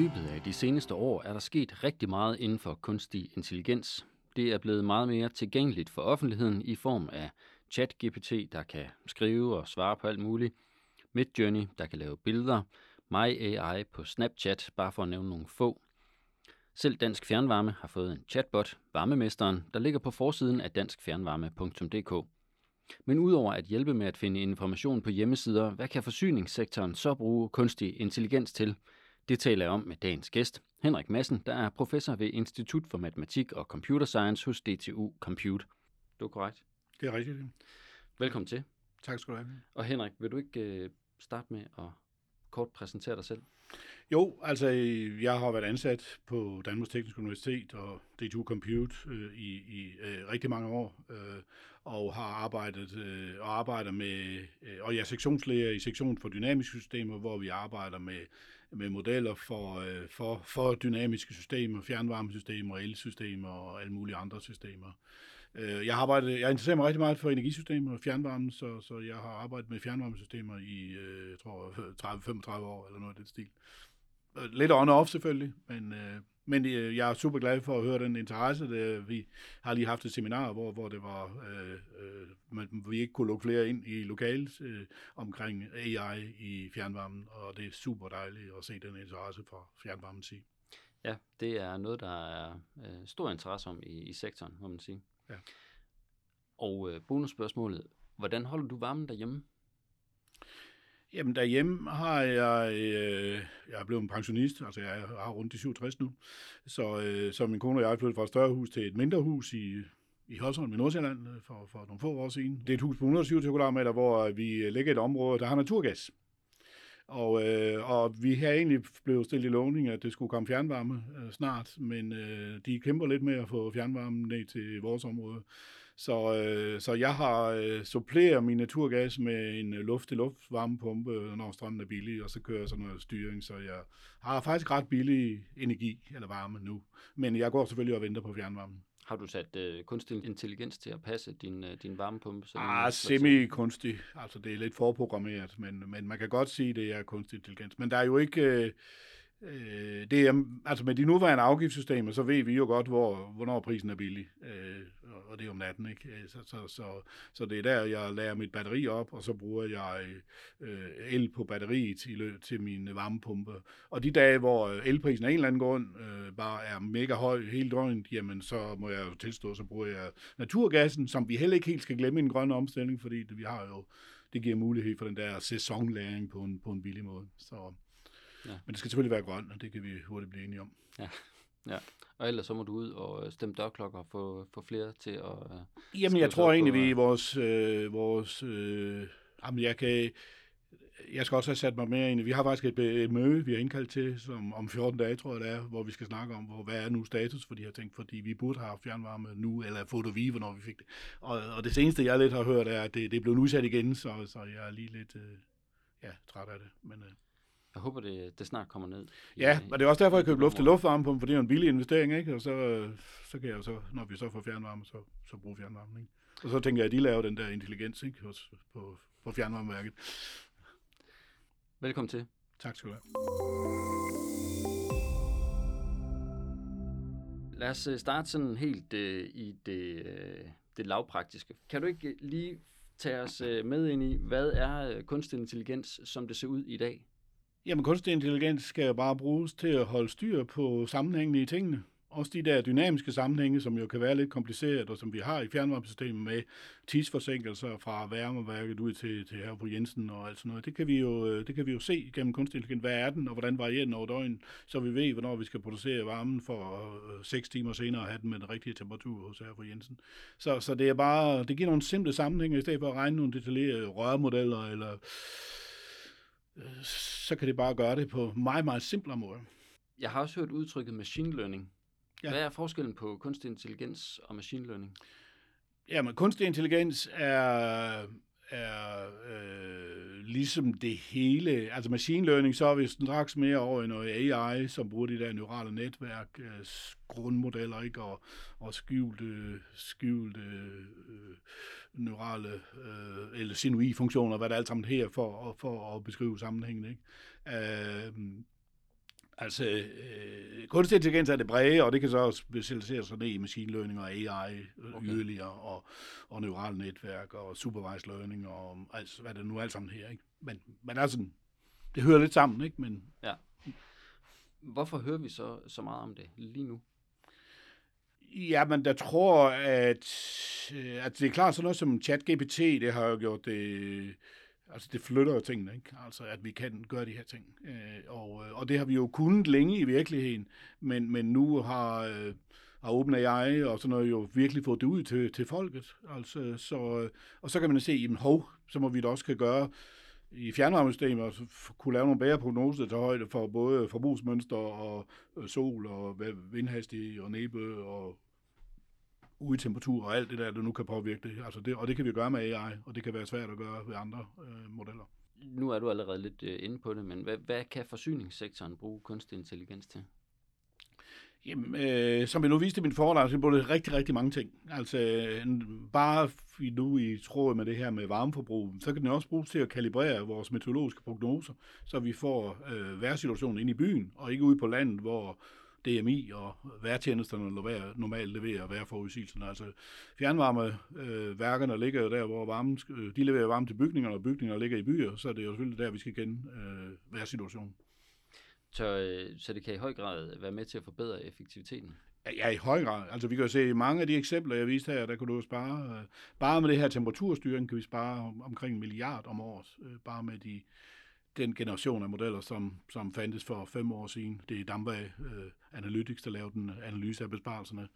løbet af de seneste år er der sket rigtig meget inden for kunstig intelligens. Det er blevet meget mere tilgængeligt for offentligheden i form af ChatGPT, der kan skrive og svare på alt muligt, Midjourney, der kan lave billeder, MyAI på Snapchat, bare for at nævne nogle få. Selv Dansk Fjernvarme har fået en chatbot, Varmemesteren, der ligger på forsiden af danskfjernvarme.dk. Men udover at hjælpe med at finde information på hjemmesider, hvad kan forsyningssektoren så bruge kunstig intelligens til? Det taler jeg om med dagens gæst, Henrik Madsen, der er professor ved Institut for Matematik og Computer Science hos DTU Compute. Du er korrekt. Det er rigtigt. Velkommen til. Tak skal du have. Og Henrik, vil du ikke øh, starte med at kort præsentere dig selv? Jo, altså jeg har været ansat på Danmarks Tekniske Universitet og DTU Compute øh, i, i øh, rigtig mange år, øh, og har arbejdet øh, og arbejder med, øh, og jeg er sektionslæger i sektion for dynamiske systemer, hvor vi arbejder med, med modeller for, øh, for, for dynamiske systemer, fjernvarmesystemer, elsystemer og alle mulige andre systemer. Øh, jeg arbejder, jeg interesserer mig rigtig meget for energisystemer og fjernvarme, så, så jeg har arbejdet med fjernvarmesystemer i, øh, jeg tror, 30-35 år eller noget af den stil. Øh, lidt on-off selvfølgelig, men, øh, men øh, jeg er super glad for at høre den interesse. Det, vi har lige haft et seminar, hvor, hvor det var, øh, øh, man, vi ikke kunne lukke flere ind i lokalet øh, omkring AI i fjernvarmen, og det er super dejligt at se den interesse for fjernvarmen sige. Ja, det er noget, der er øh, stor interesse om i, i sektoren, må man sige. Ja. Og øh, bonusspørgsmålet, hvordan holder du varmen derhjemme? Jamen derhjemme har jeg, øh, jeg er blevet en pensionist, altså jeg har rundt de 67 nu, så, øh, så min kone og jeg flyttet fra et større hus til et mindre hus i, i Hørsholm i Nordsjælland øh, for, for nogle få år siden. Det er et hus på 127 kvadratmeter, hvor vi ligger i et område, der har naturgas. Og, øh, og vi har egentlig blevet stillet i lovning, at det skulle komme fjernvarme øh, snart, men øh, de kæmper lidt med at få fjernvarmen ned til vores område. Så, øh, så jeg har øh, suppleret min naturgas med en øh, luft-til-luft varmepumpe, når strømmen er billig, og så kører jeg sådan noget styring, så jeg har faktisk ret billig energi eller varme nu. Men jeg går selvfølgelig og venter på fjernvarmen. Har du sat øh, kunstig intelligens til at passe din, øh, din varmepumpe? Så ah, semi-kunstig. Altså, det er lidt forprogrammeret, men, men man kan godt sige, det er kunstig intelligens. Men der er jo ikke... Øh, Øh, det er, altså med de nuværende afgiftssystemer, så ved vi jo godt, hvor, hvornår prisen er billig, øh, og det er om natten, ikke? Øh, så, så, så, så det er der, jeg lader mit batteri op, og så bruger jeg øh, el på batteriet til, til min varmepumpe. Og de dage, hvor øh, elprisen af en eller anden grund øh, bare er mega høj hele døgnet, jamen så må jeg jo tilstå, så bruger jeg naturgassen, som vi heller ikke helt skal glemme i en grøn omstilling, fordi vi har jo, det giver mulighed for den der sæsonlæring på en, på en billig måde. Så Ja. Men det skal selvfølgelig være grønt, og det kan vi hurtigt blive enige om. Ja. Ja, og ellers så må du ud og øh, stemme dørklokker og få, få flere til at... Uh, jamen, jeg tror egentlig, vi i vores... Øh, vores øh, jamen, jeg kan... Jeg skal også have sat mig mere ind. Vi har faktisk et, et møde, vi har indkaldt til som, om 14 dage, tror jeg det er, hvor vi skal snakke om, hvor, hvad er nu status for de her ting, fordi vi burde have fjernvarme nu, eller få det vi, hvornår vi fik det. Og, og det seneste, jeg lidt har hørt, er, at det, det er blevet udsat igen, så, så jeg er lige lidt øh, ja, træt af det. Men, øh, jeg håber, det, det snart kommer ned. Ja, og det er også derfor, jeg købte luft til luftvarmepumpe, for det er en billig investering, ikke? Og så, så kan jeg jo så, når vi så får fjernvarme, så, så bruge fjernvarme, ikke? Og så tænker jeg, at de laver den der intelligens, ikke? Hos, på, på fjernvarmeværket. Velkommen til. Tak skal du have. Lad os øh, starte sådan helt øh, i det, øh, det lavpraktiske. Kan du ikke lige tage os øh, med ind i, hvad er øh, kunstig intelligens, som det ser ud i dag? Jamen, kunstig intelligens skal jo bare bruges til at holde styr på sammenhængene i tingene. Også de der dynamiske sammenhænge, som jo kan være lidt kompliceret, og som vi har i fjernvarmesystemet med tidsforsinkelser fra værmeværket ud til, til her på Jensen og alt sådan noget. Det kan vi jo, øh, det kan vi jo se gennem kunstig intelligens. Hvad er den, og hvordan varierer den over døgn, så vi ved, hvornår vi skal producere varmen for øh, 6 timer senere have den med den rigtige temperatur hos her på Jensen. Så, så det er bare, det giver nogle simple sammenhænge, i stedet for at regne nogle detaljerede rørmodeller eller så kan det bare gøre det på meget, meget simplere måde. Jeg har også hørt udtrykket machine learning. Ja. Hvad er forskellen på kunstig intelligens og machine learning? Jamen, kunstig intelligens er, er øh, ligesom det hele. Altså machine learning, så er vi straks mere over i noget AI, som bruger de der neurale netværk, øh, grundmodeller, ikke? Og, og skjulte, skjulte øh, neurale øh, eller sinui-funktioner, hvad det alt sammen her for, for at beskrive sammenhængen. Ikke? Øh, Altså, øh, kunstig intelligens er det brede, og det kan så specialisere sig ned i machine learning og AI okay. yderligere, og, og neurale netværk og supervised learning, og altså, hvad det nu alt sammen her. Ikke? Men, men altså, det hører lidt sammen, ikke? Men, ja. Hvorfor hører vi så, så meget om det lige nu? Ja, men der tror, at, øh, at det er klart sådan noget som ChatGPT, det har jo gjort det, altså det flytter jo tingene, ikke? Altså at vi kan gøre de her ting. Øh, og, øh, og det har vi jo kunnet længe i virkeligheden, men, men nu har, øh, har jeg og sådan noget jo virkelig fået det ud til, til folket. Altså, så, øh, og så kan man se, jamen hov, så må vi da også kan gøre i fjernvarmesystemer altså, kunne lave nogle bedre prognoser til højde for både forbrugsmønster og sol og vindhastighed og næbe og temperatur og alt det der, der nu kan påvirke det. Altså det. Og det kan vi gøre med AI, og det kan være svært at gøre ved andre øh, modeller. Nu er du allerede lidt øh, inde på det, men hvad, hvad kan forsyningssektoren bruge kunstig intelligens til? Jamen, øh, som jeg nu viste i min foredrag, så er det rigtig, rigtig mange ting. Altså, bare nu i tråd med det her med varmeforbrug, så kan den også bruges til at kalibrere vores meteorologiske prognoser, så vi får øh, vejrsituationen ind i byen, og ikke ude på landet, hvor DMI og vejrtjenesterne normalt leverer vejrforudsigelserne. Altså fjernvarmeværkerne øh, ligger jo der, hvor varmen, de leverer varme til bygningerne, og bygningerne ligger i byer, så er det jo selvfølgelig der, vi skal kende øh, vejrsituationen. Så, øh, så det kan i høj grad være med til at forbedre effektiviteten? Ja, i høj grad. Altså vi kan jo se i mange af de eksempler, jeg viste her, der kan du spare, øh, bare med det her temperaturstyring kan vi spare omkring en milliard om året, øh, bare med de, den generation af modeller, som, som fandtes for fem år siden. Det er Damba uh, Analytics, der lavede den analyse af besparelserne,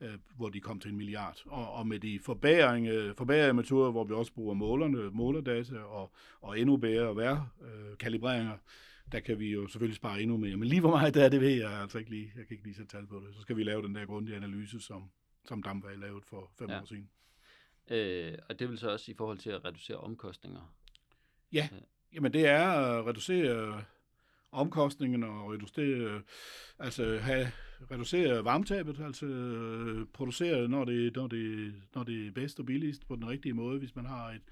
uh, hvor de kom til en milliard. Og, og med de forbedring, forbedrede metoder, hvor vi også bruger målerne, målerdata og, og endnu bedre vejrkalibreringer, uh, kalibreringer, der kan vi jo selvfølgelig spare endnu mere. Men lige hvor meget der er, det ved jeg altså ikke lige. Jeg kan ikke lige sætte tal på det. Så skal vi lave den der grundige analyse, som, som Damvej lavede for fem ja. år siden. Øh, og det vil så også i forhold til at reducere omkostninger? Ja, ja jamen det er at reducere omkostningerne og reducere, altså have, reducere varmetabet, altså øh, producere, når det, når, det, når det er bedst og billigst på den rigtige måde, hvis man har et,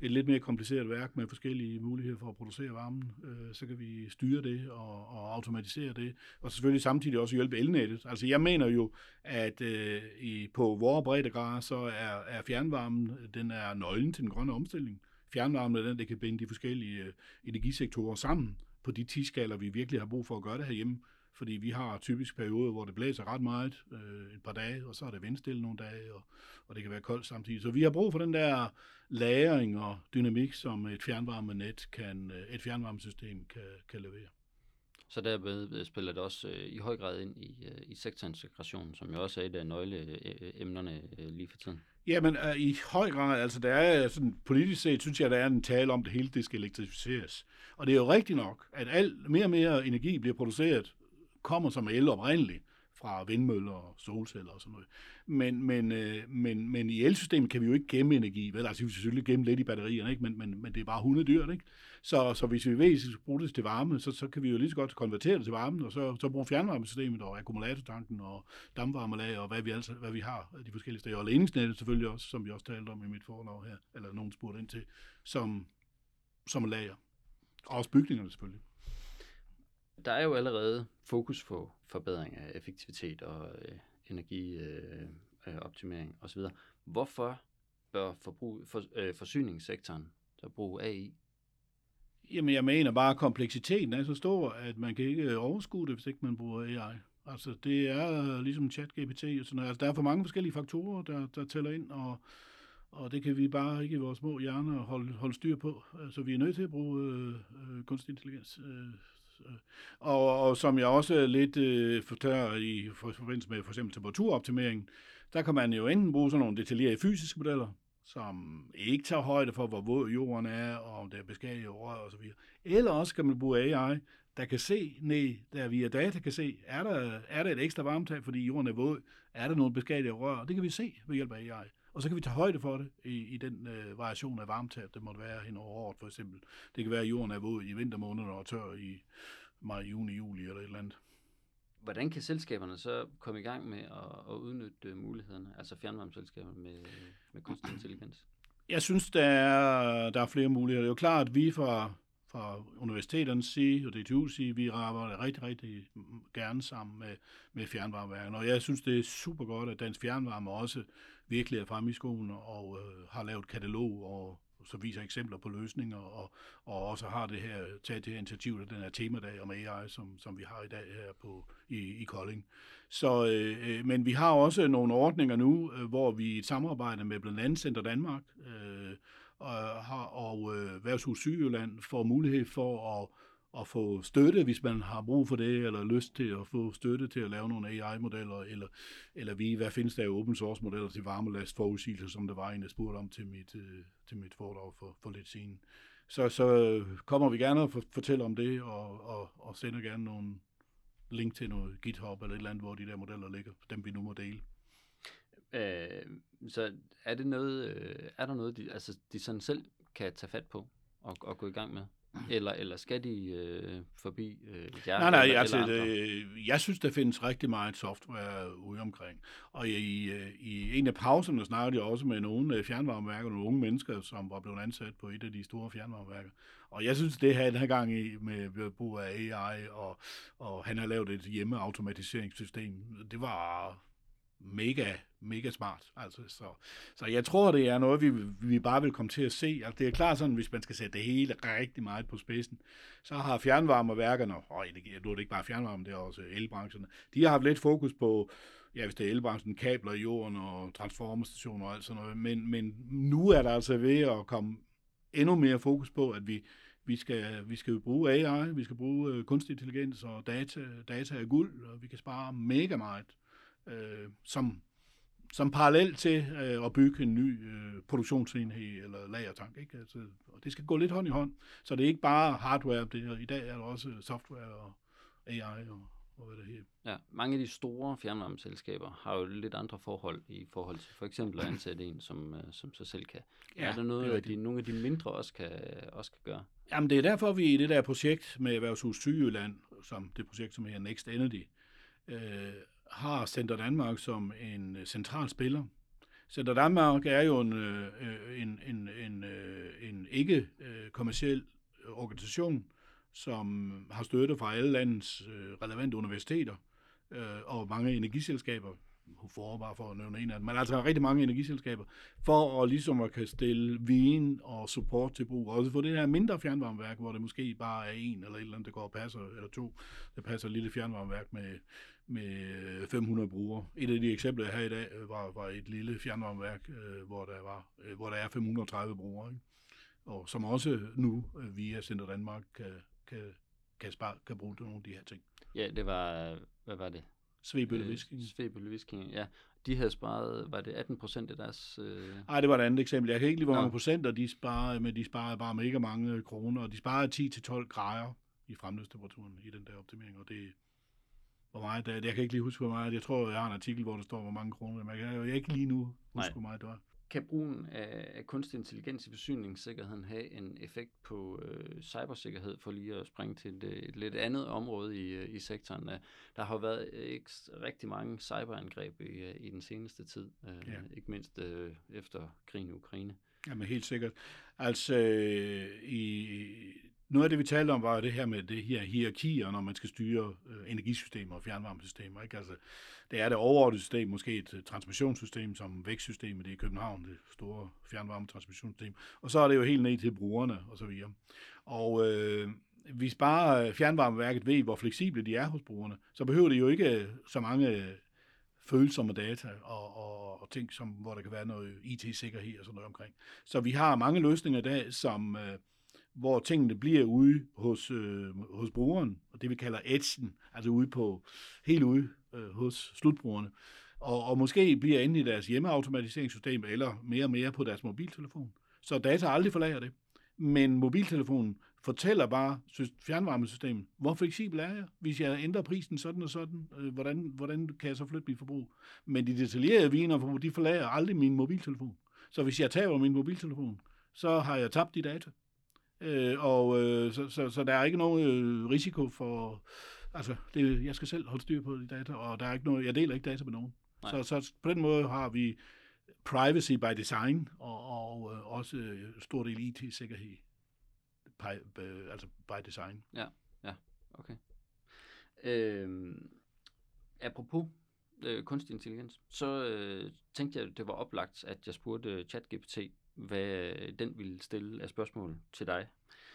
et lidt mere kompliceret værk med forskellige muligheder for at producere varmen, øh, så kan vi styre det og, og automatisere det, og selvfølgelig samtidig også hjælpe elnettet. Altså jeg mener jo, at øh, i, på vores breddegrader, så er, er fjernvarmen, den er nøglen til den grønne omstilling. Øh, fjernvarme den, der kan binde de forskellige øh, energisektorer sammen på de tidsskaler, vi virkelig har brug for at gøre det herhjemme fordi vi har typisk perioder, hvor det blæser ret meget, øh, et par dage, og så er det vindstille nogle dage, og, og det kan være koldt samtidig. Så vi har brug for den der lagring og dynamik, som et fjernvarmenet kan, øh, et fjernvarmesystem kan, kan levere. Så derved øh, spiller det også øh, i høj grad ind i, øh, i sektorintegrationen, som jo også er et af nøgleemnerne øh, lige for tiden. Jamen, øh, i høj grad, altså der er sådan politisk set, synes jeg, der er en tale om, at det hele det skal elektrificeres. Og det er jo rigtigt nok, at al, mere og mere energi bliver produceret kommer som el oprindeligt fra vindmøller og solceller og sådan noget. Men, men, øh, men, men i elsystemet kan vi jo ikke gemme energi. Vel? Altså, vi kan selvfølgelig gemme lidt i batterierne, ikke? Men, men, men det er bare hundedyrt. Ikke? Så, så hvis vi ved, at vi skal bruge det til varme, så, så kan vi jo lige så godt konvertere det til varme, og så, så bruge fjernvarmesystemet og akkumulatortanken og dampvarmelag og hvad vi, altså, hvad vi har de forskellige steder. Og ledningsnettet selvfølgelig også, som vi også talte om i mit forlag her, eller nogen spurgte ind til, som, som lager. Og også bygningerne selvfølgelig der er jo allerede fokus på forbedring af effektivitet og øh, energioptimering øh, øh osv. Hvorfor bør forbrug, for, øh, forsyningssektoren så bruge AI? Jamen, jeg mener bare, at kompleksiteten er så stor, at man kan ikke øh, overskue det, hvis ikke man bruger AI. Altså, det er øh, ligesom chat-GPT og sådan noget. Altså, der er for mange forskellige faktorer, der, der tæller ind, og, og det kan vi bare ikke i vores små hjerner holde, holde styr på. Altså, vi er nødt til at bruge øh kunstig intelligens øh, Øh, og, og som jeg også lidt øh, fortæller i forbindelse med for eksempel temperaturoptimering, der kan man jo enten bruge sådan nogle detaljerede fysiske modeller, som ikke tager højde for, hvor våd jorden er, og om der er beskadiget rør og så videre. Eller også kan man bruge AI, der kan se ned, der via data kan se, er der, er der et ekstra varmetab, fordi jorden er våd, er der nogle beskadigede rør, det kan vi se ved hjælp af AI. Og så kan vi tage højde for det i, i den øh, variation af varmetab, det måtte være hen over året for eksempel. Det kan være, at jorden er våd i vintermånederne og tør i maj, juni, juli eller et eller andet. Hvordan kan selskaberne så komme i gang med at, at udnytte mulighederne, altså fjernvarmeselskaber med, med kunstig intelligens? Jeg synes, der er, der er flere muligheder. Det er jo klart, at vi fra, fra universiteternes side og DTU's side. Vi arbejder rigtig, rigtig gerne sammen med, med fjernvarmeværkerne. Og jeg synes, det er super godt, at Dansk Fjernvarme også virkelig er fremme i skolen og øh, har lavet katalog og så viser eksempler på løsninger, og, og også har det her, taget det her initiativ, den her temadag om AI, som, som vi har i dag her på, i, i Kolding. Så, øh, øh men vi har også nogle ordninger nu, øh, hvor vi i et samarbejde med blandt andet Center Danmark øh, og, har, og øh, Værtshus Sygejylland får mulighed for at at få støtte, hvis man har brug for det, eller lyst til at få støtte til at lave nogle AI-modeller, eller, eller vi, hvad findes der i open source-modeller til varmelast forudsigelser, som der var en, der spurgte om til mit, øh, til mit foredrag for, for lidt siden. Så, så øh, kommer vi gerne og fortæller om det, og, og, og sender gerne nogle link til noget GitHub eller et eller andet, hvor de der modeller ligger, dem vi nu må dele. Øh, så er det noget, øh, er der noget, de, altså, de sådan selv kan tage fat på og, og gå i gang med? Eller, eller skal de øh, forbi øh, jer? Nej, nej, eller, altså, eller det, jeg synes, der findes rigtig meget software ude omkring. Og i, øh, i en af pauserne snakkede jeg også med nogle øh, fjernvarmeværker, nogle unge mennesker, som var blevet ansat på et af de store fjernvarmeværker. Og jeg synes, det her den her gang i, med brug af AI, og, og han har lavet et hjemmeautomatiseringssystem, det var mega, mega smart. Altså, så, så jeg tror, det er noget, vi, vi bare vil komme til at se. Altså, det er klart sådan, hvis man skal sætte det hele rigtig meget på spidsen, så har fjernvarmeværkerne, og nu er det ikke bare fjernvarme, det er også elbrancherne, de har haft lidt fokus på, ja, hvis det er elbranchen, kabler i jorden og transformerstationer og alt sådan noget, men, men nu er der altså ved at komme endnu mere fokus på, at vi, vi skal, vi skal bruge AI, vi skal bruge øh, kunstig intelligens og data. Data er guld, og vi kan spare mega meget øh, som, som parallel til øh, at bygge en ny øh, produktionsenhed eller lagertank. Ikke? Altså, og det skal gå lidt hånd i hånd, så det er ikke bare hardware, det er, i dag er der også software og AI og, og hvad det her. Ja, mange af de store fjernvarmeselskaber har jo lidt andre forhold i forhold til for eksempel at ansætte en, som, øh, som sig selv kan. Ja, er der noget, at de, nogle af de mindre også kan, også kan gøre? Jamen det er derfor, vi i det der projekt med Erhvervshus Sygejylland, som det projekt, som her Next Energy, øh, har Center Danmark som en øh, central spiller. Center Danmark er jo en, øh, øh, en, en, en, en ikke-kommersiel organisation, som har støtte fra alle landets relevante universiteter og mange energiselskaber, forbar for at nævne en af dem, men altså rigtig mange energiselskaber, for at ligesom at kan stille viden og support til brug. Også for det her mindre fjernvarmeværk, hvor det måske bare er en eller et eller andet, der går og passer, eller to, der passer et lille fjernvarmeværk med, med 500 brugere. Et af de eksempler, jeg har i dag, var, var et lille fjernvarmeværk, øh, hvor, der var, øh, hvor der er 530 brugere, ikke? og som også nu øh, via Center Danmark kan, kan, kan, spare, kan bruge nogle af de her ting. Ja, det var, hvad var det? Svebølle Visking. Øh, Svebølle Visking, ja. De havde sparet, var det 18 procent af deres... Øh... Nej, det var et andet eksempel. Jeg kan ikke lige, hvor mange procenter de sparede, men de sparede bare mega mange kroner, og de sparede 10-12 grader i fremløbstemperaturen i den der optimering, og det, hvor meget det er. Jeg kan ikke lige huske, hvor meget. Jeg tror, jeg har en artikel, hvor der står, hvor mange kroner. Men jeg kan jeg ikke lige nu huske, Nej. hvor meget det var. Kan brugen af kunstig intelligens i forsyningssikkerheden have en effekt på øh, cybersikkerhed, for lige at springe til et, et lidt andet område i, øh, i sektoren? Der har været ikke rigtig mange cyberangreb i, øh, i den seneste tid, øh, ja. ikke mindst øh, efter krigen i Ukraine. Jamen helt sikkert. Altså, øh, i noget af det, vi talte om, var det her med det her hierarkier, når man skal styre øh, energisystemer og fjernvarmesystemer. Ikke? Altså, det er det overordnede system, måske et øh, transmissionssystem som vækstsystemet i København, det store fjernvarmetransmissionssystem. Og så er det jo helt ned til brugerne og så videre. Og øh, hvis bare øh, fjernvarmeværket ved, hvor fleksible de er hos brugerne, så behøver det jo ikke øh, så mange følsomme data og, og, og ting, som, hvor der kan være noget IT-sikkerhed og sådan noget omkring. Så vi har mange løsninger i dag, som... Øh, hvor tingene bliver ude hos, øh, hos brugeren, og det vi kalder edgen, altså ude på, helt ude øh, hos slutbrugerne. Og, og måske bliver inde i deres hjemmeautomatiseringssystem, eller mere og mere på deres mobiltelefon. Så data aldrig forlager det. Men mobiltelefonen fortæller bare fjernvarmesystemet, hvor fleksibel er jeg, hvis jeg ændrer prisen sådan og sådan, øh, hvordan, hvordan kan jeg så flytte mit forbrug. Men de detaljerede viner, de forlager aldrig min mobiltelefon. Så hvis jeg tager min mobiltelefon, så har jeg tabt de data. Øh, og øh, så, så, så der er ikke nogen øh, risiko for, altså det, jeg skal selv holde styr på de data, og der er ikke noget, jeg deler ikke data med nogen. Så, så på den måde har vi privacy by design, og, og øh, også stor del IT-sikkerhed by, øh, altså by design. Ja, ja, okay. Øh, apropos øh, kunstig intelligens, så øh, tænkte jeg, at det var oplagt, at jeg spurgte ChatGPT, hvad den ville stille af spørgsmål til dig.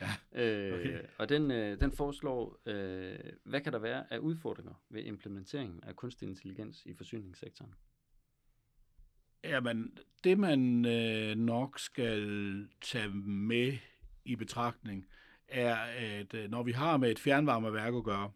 Ja, okay. øh, og den, øh, den foreslår, øh, hvad kan der være af udfordringer ved implementeringen af kunstig intelligens i forsyningssektoren? Jamen, det man øh, nok skal tage med i betragtning, er, at øh, når vi har med et fjernvarmeværk at gøre,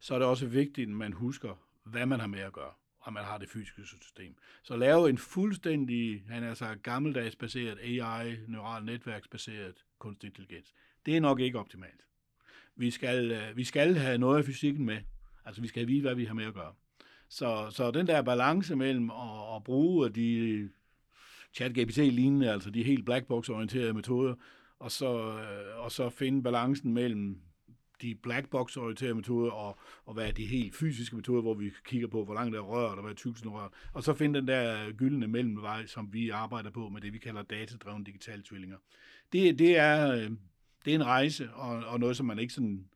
så er det også vigtigt, at man husker, hvad man har med at gøre, og man har det fysiske system. Så lave en fuldstændig, han er så gammeldags baseret AI, neural netværksbaseret kunstig intelligens. Det er nok ikke optimalt. Vi skal, øh, vi skal have noget af fysikken med. Altså, vi skal vide, hvad vi har med at gøre. Så, så den der balance mellem at, at bruge de chat-GPT-lignende, altså de helt blackbox-orienterede metoder, og så, øh, og så finde balancen mellem de blackbox-orienterede metoder, og, og hvad er de helt fysiske metoder, hvor vi kigger på, hvor langt der er rørt, og hvad er tykkelsen rør, og så finde den der gyldne mellemvej, som vi arbejder på med det, vi kalder datadrevne digitale tvillinger. Det, det, er, øh, det er en rejse, og, og noget, som man ikke sådan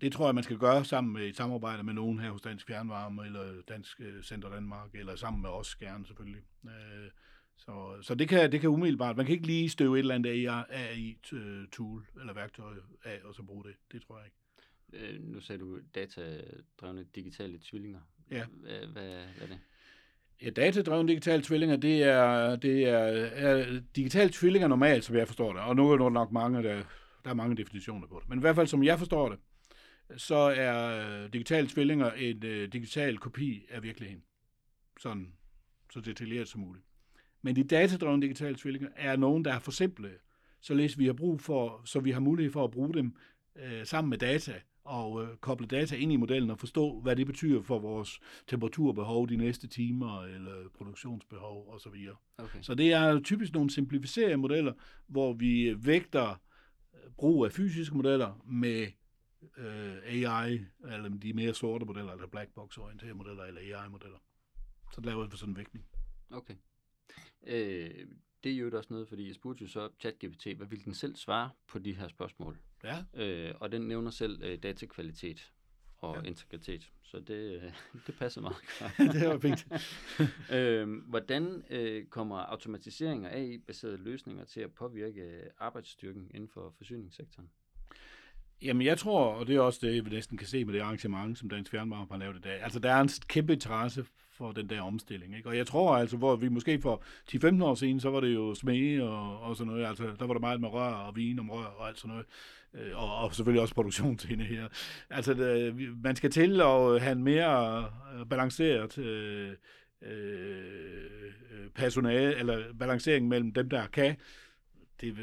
det tror jeg, man skal gøre sammen med et samarbejde med nogen her hos Dansk Fjernvarme, eller Dansk øh, Center Danmark, eller sammen med os gerne selvfølgelig. Øh, så, så det, kan, det kan umiddelbart, man kan ikke lige støve et eller andet AI-tool eller værktøj af, og så bruge det. Det tror jeg ikke. Øh, nu sagde du datadrevne digitale tvillinger. Ja. Hvad, hvad, hvad er det? Ja, datadrevne digitale tvillinger, det er, det er, er digitale tvillinger normalt, som jeg forstår det. Og nu er der nok mange, der, der er mange definitioner på det. Men i hvert fald, som jeg forstår det, så er øh, digitale tvillinger en øh, digital kopi af virkeligheden. Sådan så detaljeret som muligt. Men de datadrevne digitale tvillinger er nogen, der er for simple, således vi har brug for, så vi har mulighed for at bruge dem øh, sammen med data og øh, koble data ind i modellen og forstå, hvad det betyder for vores temperaturbehov de næste timer, eller produktionsbehov osv. Okay. Så det er typisk nogle simplificerede modeller, hvor vi vægter øh, brug af fysiske modeller med øh, AI, eller de mere sorte modeller, eller black box orienterede modeller, eller AI-modeller. Så laver vi sådan en vægtning. Okay. Øh, det er jo også noget, fordi jeg spurgte jo så ChatGPT, hvad vil den selv svare på de her spørgsmål? Ja. Øh, og den nævner selv øh, datakvalitet og ja. integritet. Så det, øh, det passer meget det var fint. øh, hvordan øh, kommer automatisering og AI-baserede løsninger til at påvirke arbejdsstyrken inden for forsyningssektoren? Jamen, jeg tror, og det er også det, vi næsten kan se med det arrangement, som Dansk Fjernvarme har lavet i dag. Altså, der er en kæmpe interesse for den der omstilling. Ikke? Og jeg tror altså, hvor vi måske for 10-15 år siden, så var det jo smede og, og sådan noget. Altså, der var der meget med rør og vin om rør og alt sådan noget. Øh, og, og selvfølgelig også produktionshinde her. Altså, det, man skal til at have en mere øh, balanceret øh, øh, personale, eller balancering mellem dem, der kan det,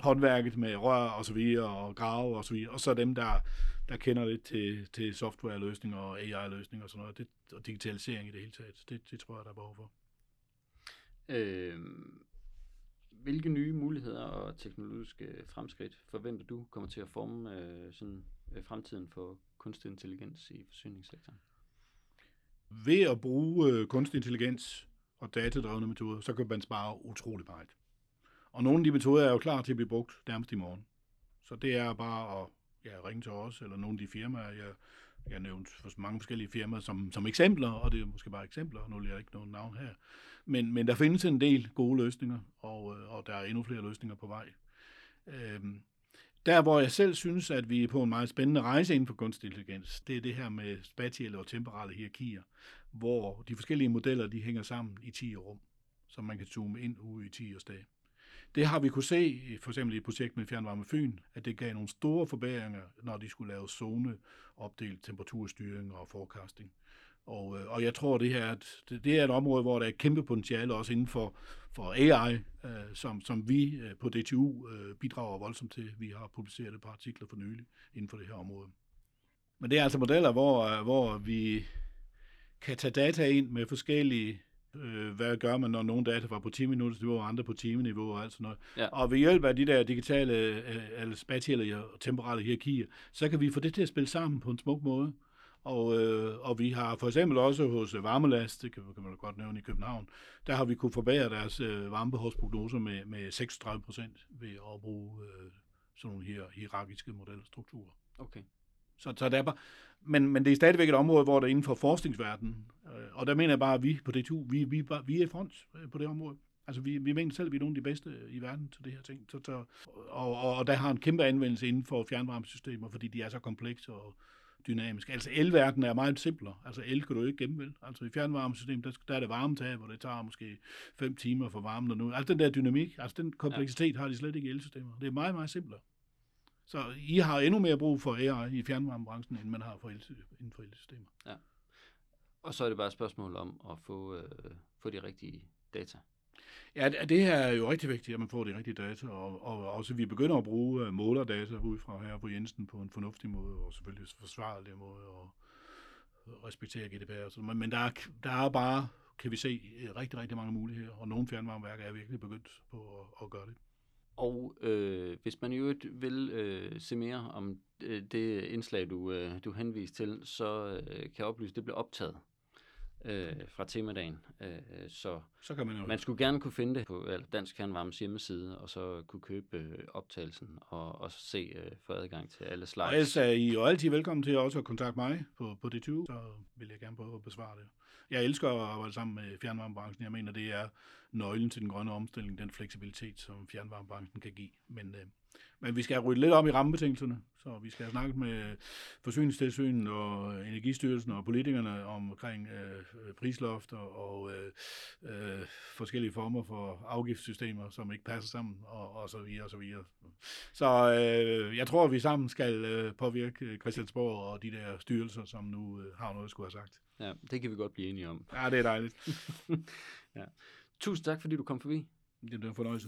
håndværket med rør og så videre, og grave og så videre, og så dem, der, der kender lidt til, til softwareløsninger og AI-løsninger og sådan noget, det, og digitalisering i det hele taget. Det, det tror jeg, der er behov for. Øh, hvilke nye muligheder og teknologiske fremskridt forventer du kommer til at forme øh, sådan, øh, fremtiden for kunstig intelligens i forsyningssektoren? Ved at bruge øh, kunstig intelligens og datadrevne metoder, så kan man spare utrolig meget. Og nogle af de metoder er jo klar til at blive brugt nærmest i morgen. Så det er bare at ja, ringe til os, eller nogle af de firmaer, jeg, jeg nævnte for mange forskellige firmaer som, som eksempler, og det er måske bare eksempler, nu er jeg ikke nogen navn her. Men, men der findes en del gode løsninger, og, øh, og der er endnu flere løsninger på vej. Øhm, der, hvor jeg selv synes, at vi er på en meget spændende rejse inden for kunstig intelligens, det er det her med spatielle og temporale hierarkier, hvor de forskellige modeller, de hænger sammen i 10 rum, så man kan zoome ind ude i 10 års dag. Det har vi kunne se, for eksempel i et projekt med Fjernvarme Fyn, at det gav nogle store forbedringer, når de skulle lave zone opdelt temperaturstyring og forecasting. Og, øh, og jeg tror, det her det, det er et område, hvor der er et kæmpe potentiale også inden for, for AI, øh, som, som vi øh, på DTU øh, bidrager voldsomt til. Vi har publiceret et par artikler for nylig inden for det her område. Men det er altså modeller, hvor, øh, hvor vi kan tage data ind med forskellige øh, hvad gør man, når nogle data var på 10 minutters niveau, og andre på timeniveau og alt sådan noget. Ja. Og ved hjælp af de der digitale, øh, eller spatielle og temporale hierarkier, så kan vi få det til at spille sammen på en smuk måde. Og, øh, og vi har for eksempel også hos Varmelast, det kan, kan man godt nævne i København, der har vi kunne forbedre deres øh, varmebehovsprognoser med, med 36 procent ved at bruge øh, sådan nogle her hierarkiske modelstrukturer. Okay. Så, så der er bare, men, men det er stadigvæk et område, hvor der inden for forskningsverdenen, øh, og der mener jeg bare, at vi på DTU, vi, vi, vi er i front øh, på det område. Altså, vi, vi mener selv, at vi er nogle af de bedste i verden til det her ting. Så, så, og, og, og der har en kæmpe anvendelse inden for fjernvarmesystemer, fordi de er så komplekse og dynamiske. Altså, elverdenen er meget simplere. Altså, el kan du ikke gemme, vel? Altså, i fjernvarmesystemet, der, der er det varmetag, hvor det tager måske 5 timer for varmen og nu. Altså, den der dynamik, altså, den kompleksitet ja. har de slet ikke i elsystemer. Det er meget, meget simplere. Så I har endnu mere brug for AI i fjernvarmebranchen, end man har for el, inden for elsystemer. Ja. Og så er det bare et spørgsmål om at få, øh, få de rigtige data. Ja, det her er jo rigtig vigtigt, at man får de rigtige data, og, og også vi begynder at bruge uh, målerdata ud fra her på Jensen på en fornuftig måde, og selvfølgelig forsvarlig måde, og respektere GDPR og sådan Men der er, der er bare, kan vi se, rigtig, rigtig mange muligheder, og nogle fjernvarmeværker er virkelig begyndt på at, at gøre det. Og øh, hvis man jo vil øh, se mere om øh, det indslag, du, øh, du henviste til, så øh, kan jeg oplyse, at det blev optaget øh, fra temadagen. Øh, øh, så så kan man, jo. man skulle gerne kunne finde det på Dansk Kernvarmes hjemmeside, og så kunne købe øh, optagelsen og, og se øh, få adgang til alle slides. Og ellers er I jo altid velkommen til også at kontakte mig på, på DTU, så vil jeg gerne prøve at besvare det. Jeg elsker at arbejde sammen med fjernvarmebranchen. Jeg mener, det er nøglen til den grønne omstilling, den fleksibilitet, som fjernvarmebranchen kan give. Men, øh, men vi skal have ryddet lidt om i rammebetingelserne, så vi skal have snakket med Forsyningstilsynen og Energistyrelsen og politikerne omkring øh, prislofter og øh, øh, forskellige former for afgiftssystemer, som ikke passer sammen, og, og så videre og så videre. Så øh, jeg tror, at vi sammen skal øh, påvirke Christiansborg og de der styrelser, som nu øh, har noget at skulle have sagt. Ja, det kan vi godt blive enige om. Ja, det er dejligt. ja. Tusind tak, fordi du kom forbi. Det er en fornøjelse.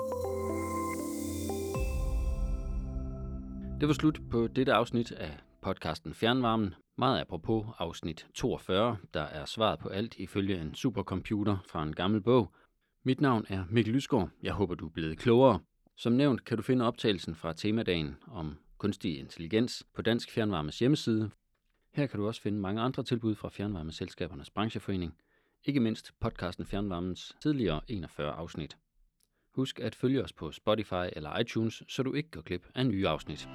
Det var slut på dette afsnit af podcasten Fjernvarmen. Meget apropos afsnit 42, der er svaret på alt ifølge en supercomputer fra en gammel bog. Mit navn er Mikkel Lysgaard. Jeg håber, du er blevet klogere. Som nævnt kan du finde optagelsen fra temadagen om kunstig intelligens på Dansk Fjernvarmes hjemmeside. Her kan du også finde mange andre tilbud fra Fjernvarmeselskabernes brancheforening – ikke mindst podcasten Fjernvarmens tidligere 41 afsnit. Husk at følge os på Spotify eller iTunes, så du ikke går glip af nye afsnit.